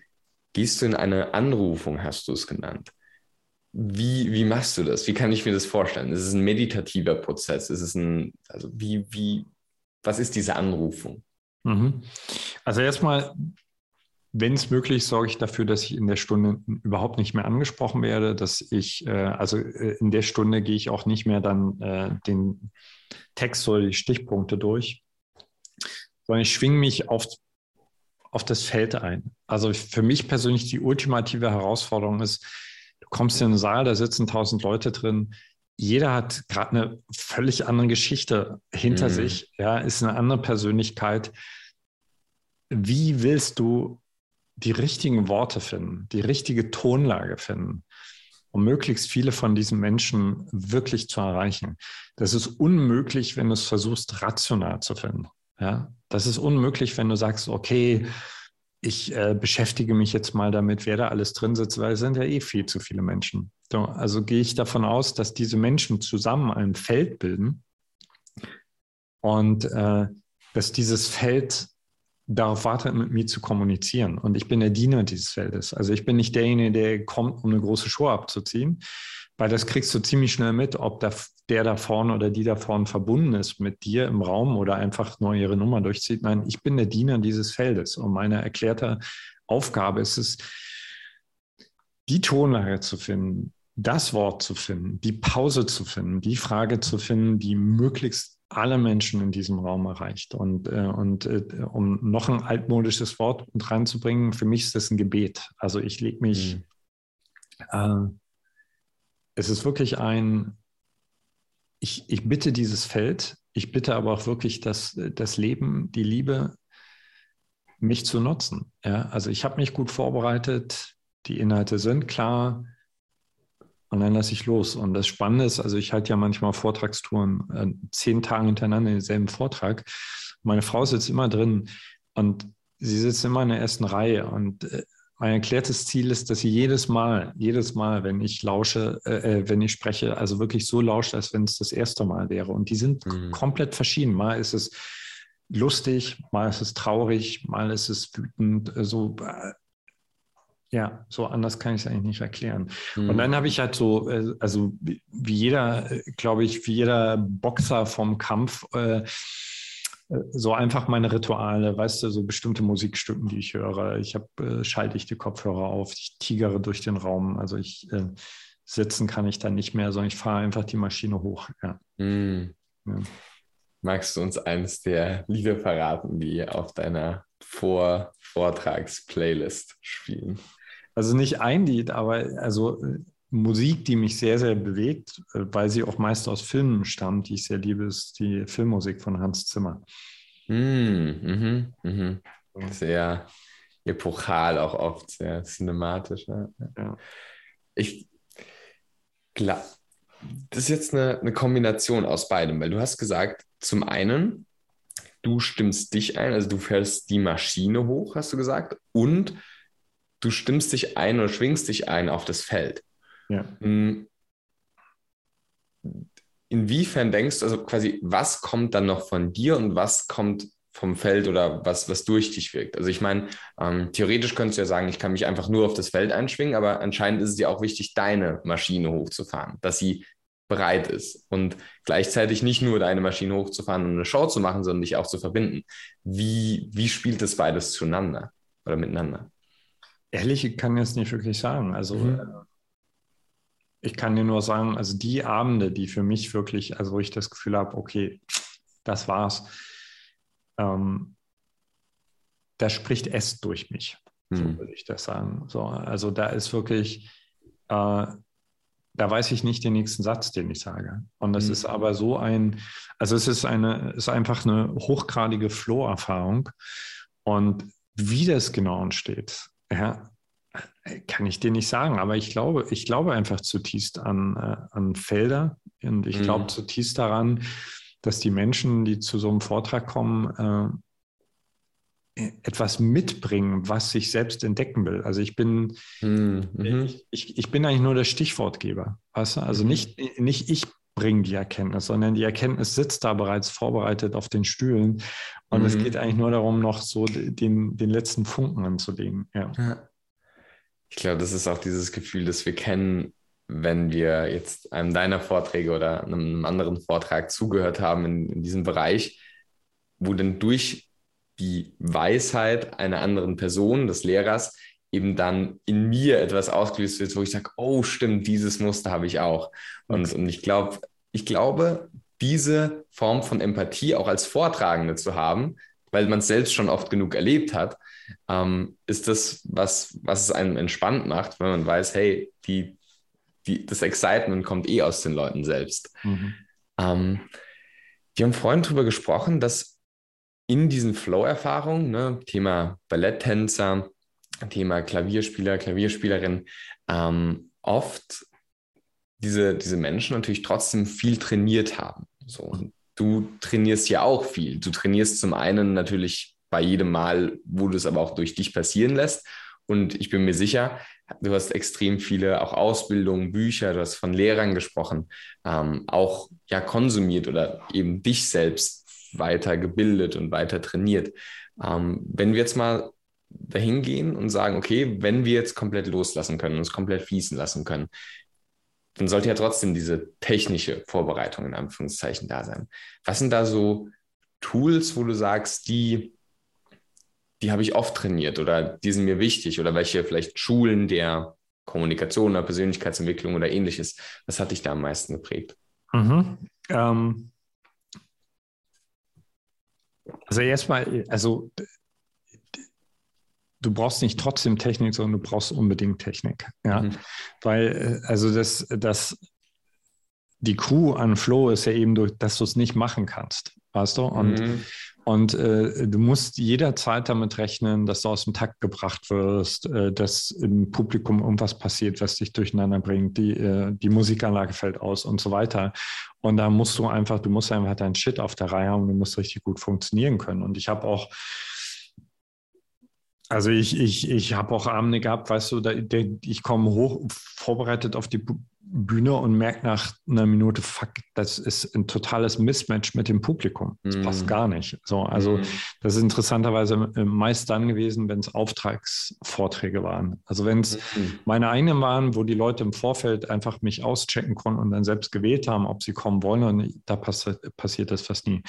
gehst du in eine Anrufung, hast du es genannt. Wie, wie machst du das? Wie kann ich mir das vorstellen? Ist es ein meditativer Prozess? Ist es ein, also wie, wie, was ist diese Anrufung? Mhm. Also erstmal wenn es möglich, ist, sorge ich dafür, dass ich in der Stunde überhaupt nicht mehr angesprochen werde, dass ich, äh, also äh, in der Stunde gehe ich auch nicht mehr dann äh, den Text oder die Stichpunkte durch, sondern ich schwinge mich auf, auf das Feld ein. Also für mich persönlich die ultimative Herausforderung ist, du kommst in einen Saal, da sitzen tausend Leute drin, jeder hat gerade eine völlig andere Geschichte hinter mhm. sich, ja, ist eine andere Persönlichkeit. Wie willst du die richtigen Worte finden, die richtige Tonlage finden, um möglichst viele von diesen Menschen wirklich zu erreichen. Das ist unmöglich, wenn du es versuchst, rational zu finden. Ja, das ist unmöglich, wenn du sagst, okay, ich äh, beschäftige mich jetzt mal damit, wer da alles drin sitzt, weil es sind ja eh viel zu viele Menschen. So, also gehe ich davon aus, dass diese Menschen zusammen ein Feld bilden und äh, dass dieses Feld darauf wartet, mit mir zu kommunizieren. Und ich bin der Diener dieses Feldes. Also ich bin nicht derjenige, der kommt, um eine große Show abzuziehen, weil das kriegst du ziemlich schnell mit, ob da, der da vorne oder die da vorne verbunden ist mit dir im Raum oder einfach nur ihre Nummer durchzieht. Nein, ich bin der Diener dieses Feldes. Und meine erklärte Aufgabe ist es, die Tonlage zu finden, das Wort zu finden, die Pause zu finden, die Frage zu finden, die möglichst alle Menschen in diesem Raum erreicht. Und, äh, und äh, um noch ein altmodisches Wort reinzubringen, für mich ist das ein Gebet. Also ich lege mich, mhm. äh, es ist wirklich ein, ich, ich bitte dieses Feld, ich bitte aber auch wirklich das, das Leben, die Liebe, mich zu nutzen. Ja? Also ich habe mich gut vorbereitet, die Inhalte sind klar, Und dann lasse ich los. Und das Spannende ist, also ich halte ja manchmal Vortragstouren äh, zehn Tage hintereinander denselben Vortrag. Meine Frau sitzt immer drin und sie sitzt immer in der ersten Reihe. Und äh, mein erklärtes Ziel ist, dass sie jedes Mal, jedes Mal, wenn ich lausche, äh, äh wenn ich spreche, also wirklich so lauscht, als wenn es das erste Mal wäre. Und die sind mhm. komplett verschieden. Mal ist es lustig, mal ist es traurig, mal ist es wütend. So äh, ja, so anders kann ich es eigentlich nicht erklären. Mhm. Und dann habe ich halt so, äh, also wie jeder, äh, glaube ich, wie jeder Boxer vom Kampf, äh, so einfach meine Rituale, weißt du, so bestimmte Musikstücken, die ich höre. Ich habe, äh, schalte ich die Kopfhörer auf, ich tigere durch den Raum. Also ich äh, sitzen kann ich dann nicht mehr, sondern ich fahre einfach die Maschine hoch. Ja. Mhm. ja. Magst du uns eines der Lieder verraten, die auf deiner Vor Vortrags-Playlist spielen? Also nicht ein Lied, aber also Musik, die mich sehr, sehr bewegt, äh, weil sie auch meist aus Filmen stammt, die ich sehr liebe, ist die Filmmusik von Hans Zimmer. Mm, mhm, mhm. Sehr epochal, auch oft sehr cinematisch. Ja. ja. Ich glaube, das ist jetzt eine, eine Kombination aus beidem, weil du hast gesagt, zum einen, du stimmst dich ein, also du fährst die Maschine hoch, hast du gesagt, und du stimmst dich ein oder schwingst dich ein auf das Feld. Ja. Hm. Inwiefern denkst du, also quasi, was kommt dann noch von dir und was kommt vom Feld oder was, was durch dich wirkt? Also ich meine, ähm, theoretisch könntest du ja sagen, ich kann mich einfach nur auf das Feld einschwingen, aber anscheinend ist es ja auch wichtig, deine Maschine hochzufahren, dass sie bereit ist und gleichzeitig nicht nur deine Maschine hochzufahren und eine Show zu machen, sondern dich auch zu verbinden. Wie, wie spielt das beides zueinander oder miteinander? Ehrlich, ich kann jetzt nicht wirklich sagen. Also mhm. Äh, ich kann dir nur sagen, also die Abende, die für mich wirklich, also wo ich das Gefühl habe, okay, das war's, ähm, da spricht es durch mich, mhm. so würde ich das sagen. So, also da ist wirklich, äh, da weiß ich nicht den nächsten Satz, den ich sage. Und das mhm. ist aber so ein, also es ist eine, ist einfach eine hochgradige Flow-Erfahrung. Und wie das genau entsteht, ja, kann ich dir nicht sagen, aber ich glaube, ich glaube einfach zutiefst an, äh, an Felder und ich mhm. glaube zutiefst daran, dass die Menschen, die zu so einem Vortrag kommen, äh, etwas mitbringen, was sich selbst entdecken will. Also ich bin, mhm. ich, ich, ich, bin eigentlich nur der Stichwortgeber. Weißt du? Also mhm. nicht, nicht ich bringe die Erkenntnis, sondern die Erkenntnis sitzt da bereits vorbereitet auf den Stühlen. Und mhm. es geht eigentlich nur darum, noch so den, den letzten Funken anzulegen. Ja. ja. Ich glaube, das ist auch dieses Gefühl, das wir kennen, wenn wir jetzt einem deiner Vorträge oder einem anderen Vortrag zugehört haben in, in diesem Bereich, wo dann durch die Weisheit einer anderen Person, des Lehrers, eben dann in mir etwas ausgelöst wird, wo ich sage, oh stimmt, dieses Muster habe ich auch. Und, und ich glaube, ich glaube, diese Form von Empathie auch als Vortragende zu haben, weil man es selbst schon oft genug erlebt hat, ähm, ist das, was, was es einem entspannt macht, wenn man weiß, hey, die, die, das Excitement kommt eh aus den Leuten selbst. Mhm. Ähm, wir haben vorhin darüber gesprochen, dass in diesen Flow-Erfahrungen, ne, Thema Balletttänzer, Thema Klavierspieler, Klavierspielerin, ähm, oft diese, diese Menschen natürlich trotzdem viel trainiert haben. So, du trainierst ja auch viel. Du trainierst zum einen natürlich bei jedem Mal, wo du es aber auch durch dich passieren lässt. Und ich bin mir sicher, du hast extrem viele auch Ausbildungen, Bücher, du hast von Lehrern gesprochen, ähm, auch ja konsumiert oder eben dich selbst weiter gebildet und weiter trainiert. Ähm, wenn wir jetzt mal dahin gehen und sagen, okay, wenn wir jetzt komplett loslassen können, uns komplett fließen lassen können, dann sollte ja trotzdem diese technische Vorbereitung in Anführungszeichen da sein. Was sind da so Tools, wo du sagst, die die habe ich oft trainiert oder die sind mir wichtig oder welche vielleicht Schulen der Kommunikation oder Persönlichkeitsentwicklung oder ähnliches. Was hat dich da am meisten geprägt? Mhm. Ähm, also erstmal, also du brauchst nicht trotzdem Technik, sondern du brauchst unbedingt Technik. Ja? Mhm. Weil, äh, also das, das, die Crew an Flow ist ja eben, durch, dass du es nicht machen kannst, weißt du? Und mhm. Und äh, du musst jederzeit damit rechnen, dass du aus dem Takt gebracht wirst, äh, dass im Publikum irgendwas passiert, was dich durcheinander bringt, die, äh, die Musikanlage fällt aus und so weiter. Und da musst du einfach, du musst einfach deinen Shit auf der Reihe haben, du musst richtig gut funktionieren können. Und ich habe auch also ich, ich, ich habe auch Abende gehabt, weißt du, da, ich komme hoch vorbereitet auf die Bühne und merke nach einer Minute, fuck, das ist ein totales Mismatch mit dem Publikum. Das mm. passt gar nicht. So, also mm. das ist interessanterweise meist dann gewesen, wenn es Auftragsvorträge waren. Also wenn es mm. meine eigenen waren, wo die Leute im Vorfeld einfach mich auschecken konnten und dann selbst gewählt haben, ob sie kommen wollen, und da pass passiert das fast nie.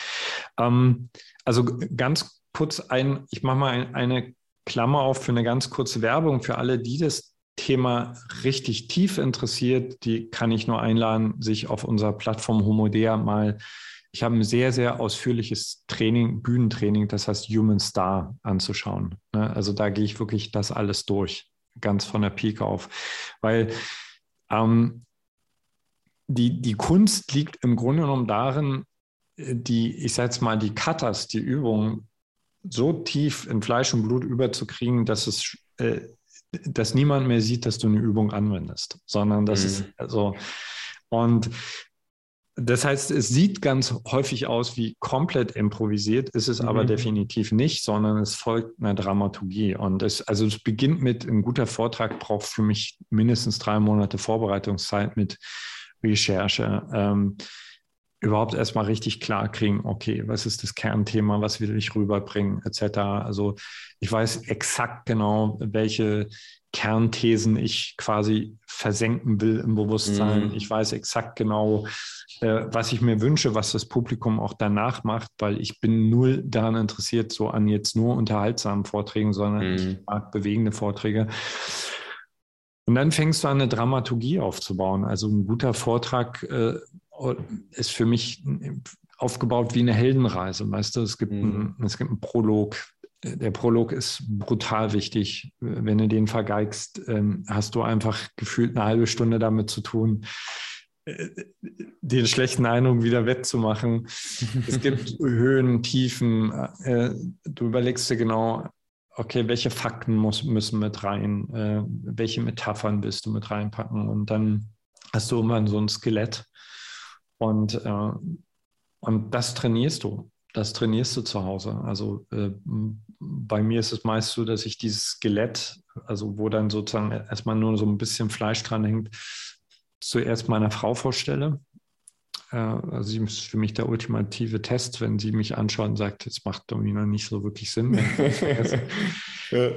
Ähm, also ganz kurz ein, ich mache mal ein, eine Klammer auf für eine ganz kurze Werbung für alle, die das Thema richtig tief interessiert, die kann ich nur einladen, sich auf unserer Plattform Homodea mal, ich habe ein sehr, sehr ausführliches Training, Bühnentraining, das heißt Human Star anzuschauen. Ne? Also da gehe ich wirklich das alles durch, ganz von der Pike auf, weil ähm, die, die Kunst liegt im Grunde genommen darin, die, ich sage jetzt mal, die Cutters, die Übungen so tief in Fleisch und Blut überzukriegen, dass es äh, dass niemand mehr sieht, dass du eine Übung anwendest, sondern das mhm. ist also und das heißt, es sieht ganz häufig aus wie komplett improvisiert, ist es mhm. aber definitiv nicht, sondern es folgt einer Dramaturgie. Und es, also es beginnt mit, ein guter Vortrag braucht für mich mindestens drei Monate Vorbereitungszeit mit Recherche. Ähm, überhaupt erstmal richtig klar kriegen, okay, was ist das Kernthema, was will ich rüberbringen, etc. Also ich weiß exakt genau, welche Kernthesen ich quasi versenken will im Bewusstsein. Mhm. Ich weiß exakt genau, äh, was ich mir wünsche, was das Publikum auch danach macht, weil ich bin null daran interessiert, so an jetzt nur unterhaltsamen Vorträgen, sondern mhm. ich mag bewegende Vorträge. Und dann fängst du an, eine Dramaturgie aufzubauen. Also ein guter Vortrag äh, ist für mich aufgebaut wie eine Heldenreise. Weißt du, es gibt, mhm. einen, es gibt einen Prolog. Der Prolog ist brutal wichtig. Wenn du den vergeigst, ähm, hast du einfach gefühlt eine halbe Stunde damit zu tun, äh, den schlechten Eindruck wieder wettzumachen. es gibt Höhen, Tiefen. Äh, du überlegst dir genau, okay, welche Fakten muss, müssen mit rein, äh, welche Metaphern willst du mit reinpacken und dann hast du irgendwann so ein Skelett und, äh, und das trainierst du. Das trainierst du zu Hause. Also äh, bei mir ist es meist so, dass ich dieses Skelett, also wo dann sozusagen erstmal nur so ein bisschen Fleisch dran hängt, zuerst meiner Frau vorstelle. Äh, also sie ist für mich der ultimative Test, wenn sie mich anschaut und sagt, es macht Domina nicht so wirklich Sinn. ja.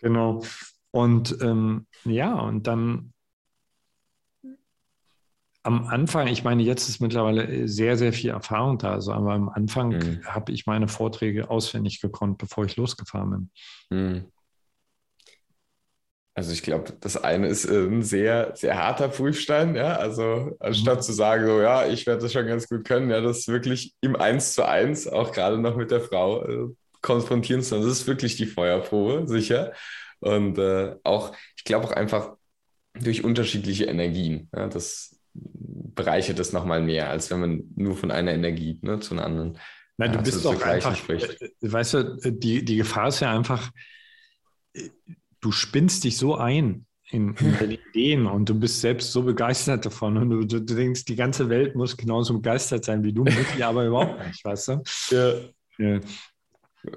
Genau. Und ähm, ja, und dann am Anfang, ich meine, jetzt ist mittlerweile sehr, sehr viel Erfahrung da. Also, aber am Anfang mhm. habe ich meine Vorträge auswendig gekonnt, bevor ich losgefahren bin. Mhm. Also ich glaube, das eine ist äh, ein sehr, sehr harter Prüfstein, ja. Also anstatt mhm. zu sagen, so ja, ich werde das schon ganz gut können, ja, das wirklich im Eins zu eins, auch gerade noch mit der Frau, äh, konfrontieren zu. Das ist wirklich die Feuerprobe, sicher. Und äh, auch, ich glaube auch einfach durch unterschiedliche Energien. Ja, das bereichert es nochmal mehr, als wenn man nur von einer Energie ne, zu einer anderen. Nein, du bist doch einfach, spricht. Äh, weißt du, die, die Gefahr ist ja einfach, äh, du spinnst dich so ein in, in deine Ideen und du bist selbst so begeistert davon und du, du, denkst, die ganze Welt muss genauso begeistert sein wie du, muss aber überhaupt nicht, weißt du? Ja. ja.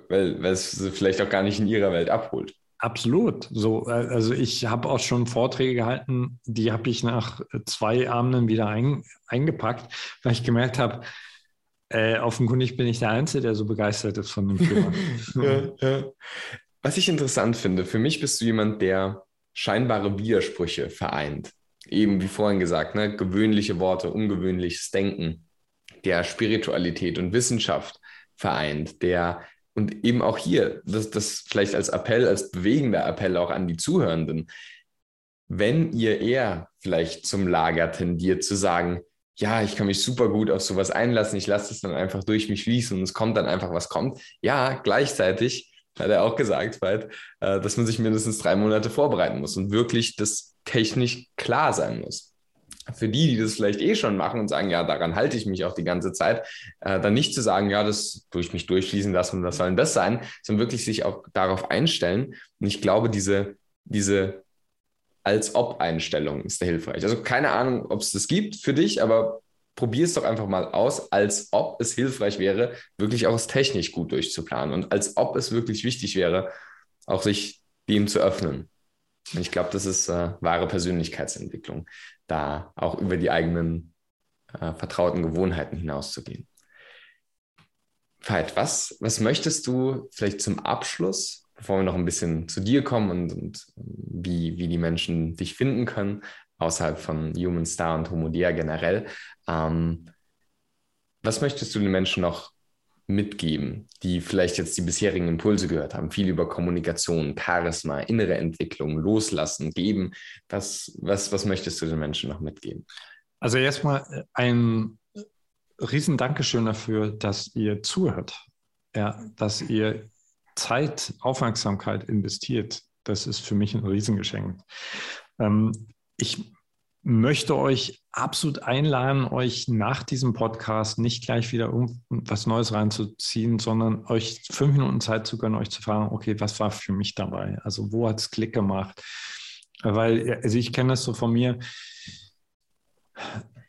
Weil, weil es vielleicht auch gar nicht in ihrer Welt abholt. Absolut. So, äh, also ich habe auch schon Vorträge gehalten, die habe ich nach zwei Abenden wieder ein, eingepackt, weil ich gemerkt habe, äh, offenkundig bin ich der Einzige, der so begeistert ist von dem Thema. ja, ja. Was ich interessant finde, für mich bist du jemand, der scheinbare Widersprüche vereint. Eben wie vorhin gesagt, ne? gewöhnliche Worte, ungewöhnliches Denken, der Spiritualität und Wissenschaft vereint, der und eben auch hier, das, das vielleicht als Appell, als bewegender Appell auch an die Zuhörenden, wenn ihr eher vielleicht zum Lager tendiert zu sagen, ja, ich kann mich super gut auf sowas einlassen, ich lasse es dann einfach durch mich fließen und es kommt dann einfach, was kommt. Ja, gleichzeitig hat er auch gesagt, Veit, äh, dass man sich mindestens drei Monate vorbereiten muss und wirklich das technisch klar sein muss. Für die, die das vielleicht eh schon machen und sagen, ja, daran halte ich mich auch die ganze Zeit, äh, dann nicht zu sagen, ja, das durch mich durchfließen lassen, was soll denn das sein, sondern wirklich sich auch darauf einstellen. Und ich glaube, diese, diese als ob Einstellung ist da hilfreich. Also keine Ahnung, ob es das gibt für dich, aber probier es doch einfach mal aus, als ob es hilfreich wäre, wirklich auch es technisch gut durchzuplanen und als ob es wirklich wichtig wäre, auch sich dem zu öffnen. Und ich glaube, das ist äh, wahre Persönlichkeitsentwicklung, da auch über die eigenen äh, vertrauten Gewohnheiten hinauszugehen. Veit, was, was möchtest du vielleicht zum Abschluss, bevor wir noch ein bisschen zu dir kommen und, und wie, wie die Menschen dich finden können, außerhalb von Human Star und Homo Dia generell, ähm, was möchtest du den Menschen noch mitgeben, die vielleicht jetzt die bisherigen Impulse gehört haben, viel über Kommunikation, Charisma, innere Entwicklung, Loslassen, Geben. Was, was, was möchtest du den Menschen noch mitgeben? Also erstmal äh, ein riesen Dankeschön dafür, dass ihr zuhört, ja, dass ihr Zeit, Aufmerksamkeit investiert. Das ist für mich ein Riesengeschenk. Ähm, ich möchte euch absolut einladen, euch nach diesem Podcast nicht gleich wieder was Neues reinzuziehen, sondern euch fünf Minuten Zeit zu gönnen, euch zu fragen, okay, was war für mich dabei? Also wo hat es Klick gemacht? Weil, also ich kenne das so von mir.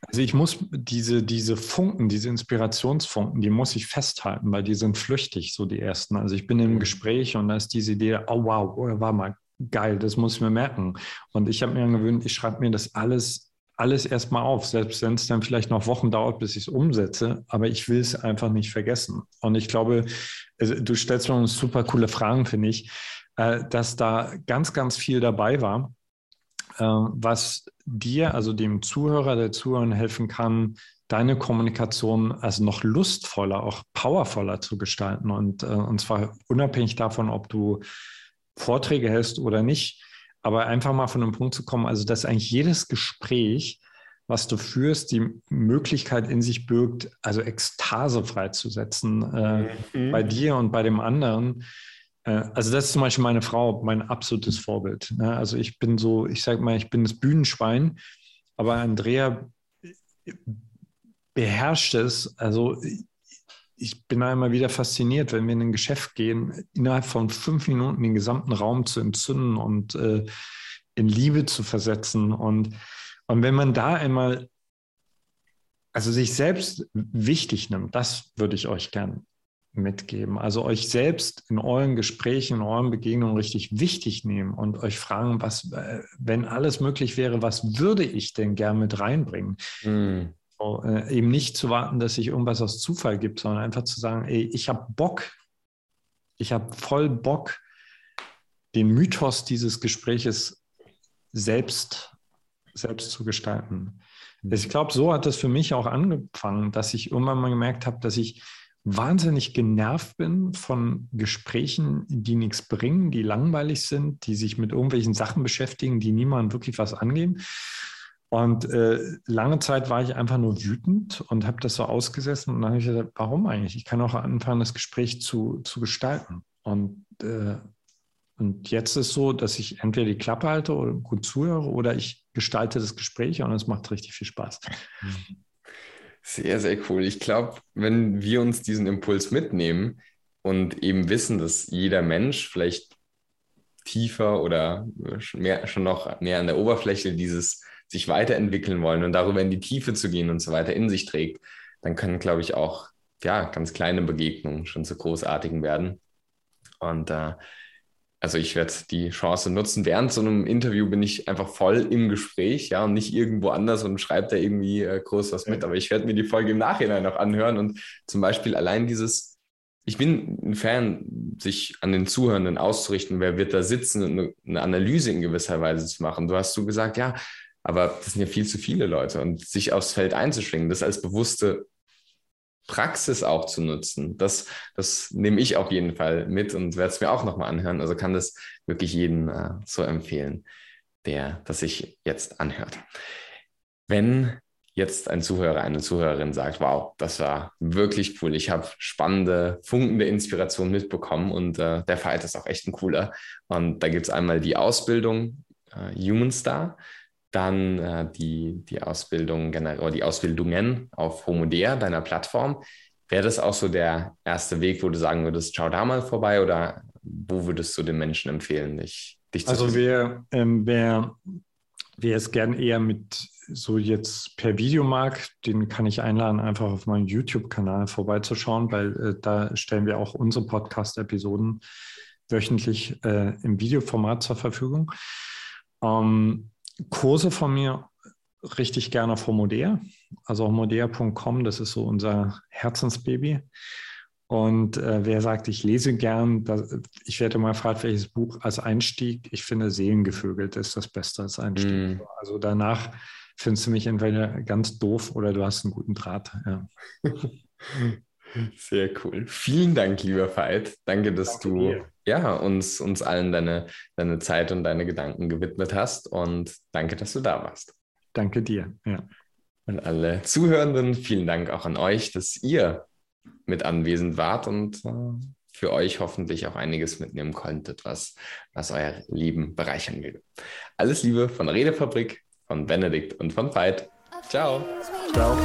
Also ich muss diese, diese Funken, diese Inspirationsfunken, die muss ich festhalten, weil die sind flüchtig, so die ersten. Also ich bin im mhm. Gespräch und da ist diese Idee, oh wow, oh, war mal geil, das muss ich mir merken. Und ich habe mir angewöhnt, ich schreibe mir das alles, alles erstmal auf, selbst wenn es dann vielleicht noch Wochen dauert, bis ich es umsetze, aber ich will es einfach nicht vergessen. Und ich glaube, also, du stellst mir super coole Fragen, finde ich, äh, dass da ganz, ganz viel dabei war, äh, was dir, also dem Zuhörer, der Zuhörer helfen kann, deine Kommunikation also noch lustvoller, auch powervoller zu gestalten. Und, äh, und zwar unabhängig davon, ob du Vorträge hältst oder nicht, aber einfach mal von dem Punkt zu kommen, also dass eigentlich jedes Gespräch, was du führst, die Möglichkeit in sich birgt, also Ekstase freizusetzen äh, mhm. bei dir und bei dem anderen. Äh, also das ist zum Beispiel meine Frau, mein absolutes Vorbild. Ne? Also ich bin so, ich sage mal, ich bin das Bühnenschwein, aber Andrea beherrscht es. Also ich bin da immer wieder fasziniert, wenn wir in ein Geschäft gehen, innerhalb von fünf Minuten den gesamten Raum zu entzünden und äh, in Liebe zu versetzen. Und, und wenn man da einmal, also sich selbst wichtig nimmt, das würde ich euch gern mitgeben. Also euch selbst in euren Gesprächen, in euren Begegnungen richtig wichtig nehmen und euch fragen, was, äh, wenn alles möglich wäre, was würde ich denn gern mit reinbringen? Mm. So, äh, eben nicht zu warten, dass sich irgendwas aus Zufall gibt, sondern einfach zu sagen, ey, ich habe Bock, ich habe voll Bock, den Mythos dieses Gespräches selbst, selbst zu gestalten. Mhm. Ich glaube, so hat es für mich auch angefangen, dass ich irgendwann mal gemerkt habe, dass ich wahnsinnig genervt bin von Gesprächen, die nichts bringen, die langweilig sind, die sich mit irgendwelchen Sachen beschäftigen, die niemandem wirklich was angehen. Und äh, lange Zeit war ich einfach nur wütend und habe das so ausgesessen. Und dann habe ich gesagt, warum eigentlich? Ich kann auch anfangen, das Gespräch zu, zu gestalten. Und, äh, und jetzt ist so, dass ich entweder die Klappe halte oder gut zuhöre oder ich gestalte das Gespräch und es macht richtig viel Spaß. Sehr, sehr cool. Ich glaube, wenn wir uns diesen Impuls mitnehmen und eben wissen, dass jeder Mensch vielleicht tiefer oder mehr, schon noch mehr an der Oberfläche dieses sich weiterentwickeln wollen und darüber in die Tiefe zu gehen und so weiter in sich trägt, dann können, glaube ich, auch ja, ganz kleine Begegnungen schon zu großartigen werden. Und äh, also ich werde die Chance nutzen. Während so einem Interview bin ich einfach voll im Gespräch, ja, und nicht irgendwo anders und schreibe da irgendwie äh, groß was mit. Aber ich werde mir die Folge im Nachhinein noch anhören und zum Beispiel allein dieses, ich bin ein Fan, sich an den Zuhörenden auszurichten, wer wird da sitzen und eine Analyse in gewisser Weise zu machen. Du hast so gesagt, ja, aber das sind ja viel zu viele Leute und sich aufs Feld einzuschwingen, das als bewusste Praxis auch zu nutzen, das, das nehme ich auf jeden Fall mit und werde es mir auch nochmal anhören. Also kann das wirklich jeden äh, so empfehlen, der das sich jetzt anhört. Wenn jetzt ein Zuhörer, eine Zuhörerin sagt, wow, das war wirklich cool, ich habe spannende, funkende Inspiration mitbekommen und äh, der Fight ist auch echt ein cooler. Und da gibt es einmal die Ausbildung äh, Human Star dann äh, die, die Ausbildung oder die Ausbildungen auf Homodea, deiner Plattform. Wäre das auch so der erste Weg, wo du sagen würdest, schau da mal vorbei oder wo würdest du den Menschen empfehlen, dich, dich zu Also wer, ähm, wer, wer es gern eher mit so jetzt per Video mag, den kann ich einladen, einfach auf meinem YouTube-Kanal vorbeizuschauen, weil äh, da stellen wir auch unsere Podcast-Episoden wöchentlich äh, im Videoformat zur Verfügung. Ähm, Kurse von mir richtig gerne auf Homodea, also homodea.com, das ist so unser Herzensbaby. Und äh, wer sagt, ich lese gern, das, ich werde mal gefragt, welches Buch als Einstieg. Ich finde, Seelengevögelt ist das Beste als Einstieg. Mm. Also danach findest du mich entweder ganz doof oder du hast einen guten Draht. Ja. Sehr cool. Vielen Dank, lieber Veit. Danke, dass Danke du ja, uns, uns allen deine, deine Zeit und deine Gedanken gewidmet hast. Und danke, dass du da warst. Danke dir. Ja. Und alle Zuhörenden, vielen Dank auch an euch, dass ihr mit anwesend wart und äh, für euch hoffentlich auch einiges mitnehmen konntet, was, was euer Leben bereichern will. Alles Liebe von Redefabrik, von Benedikt und von Veit. Ciao. Ciao.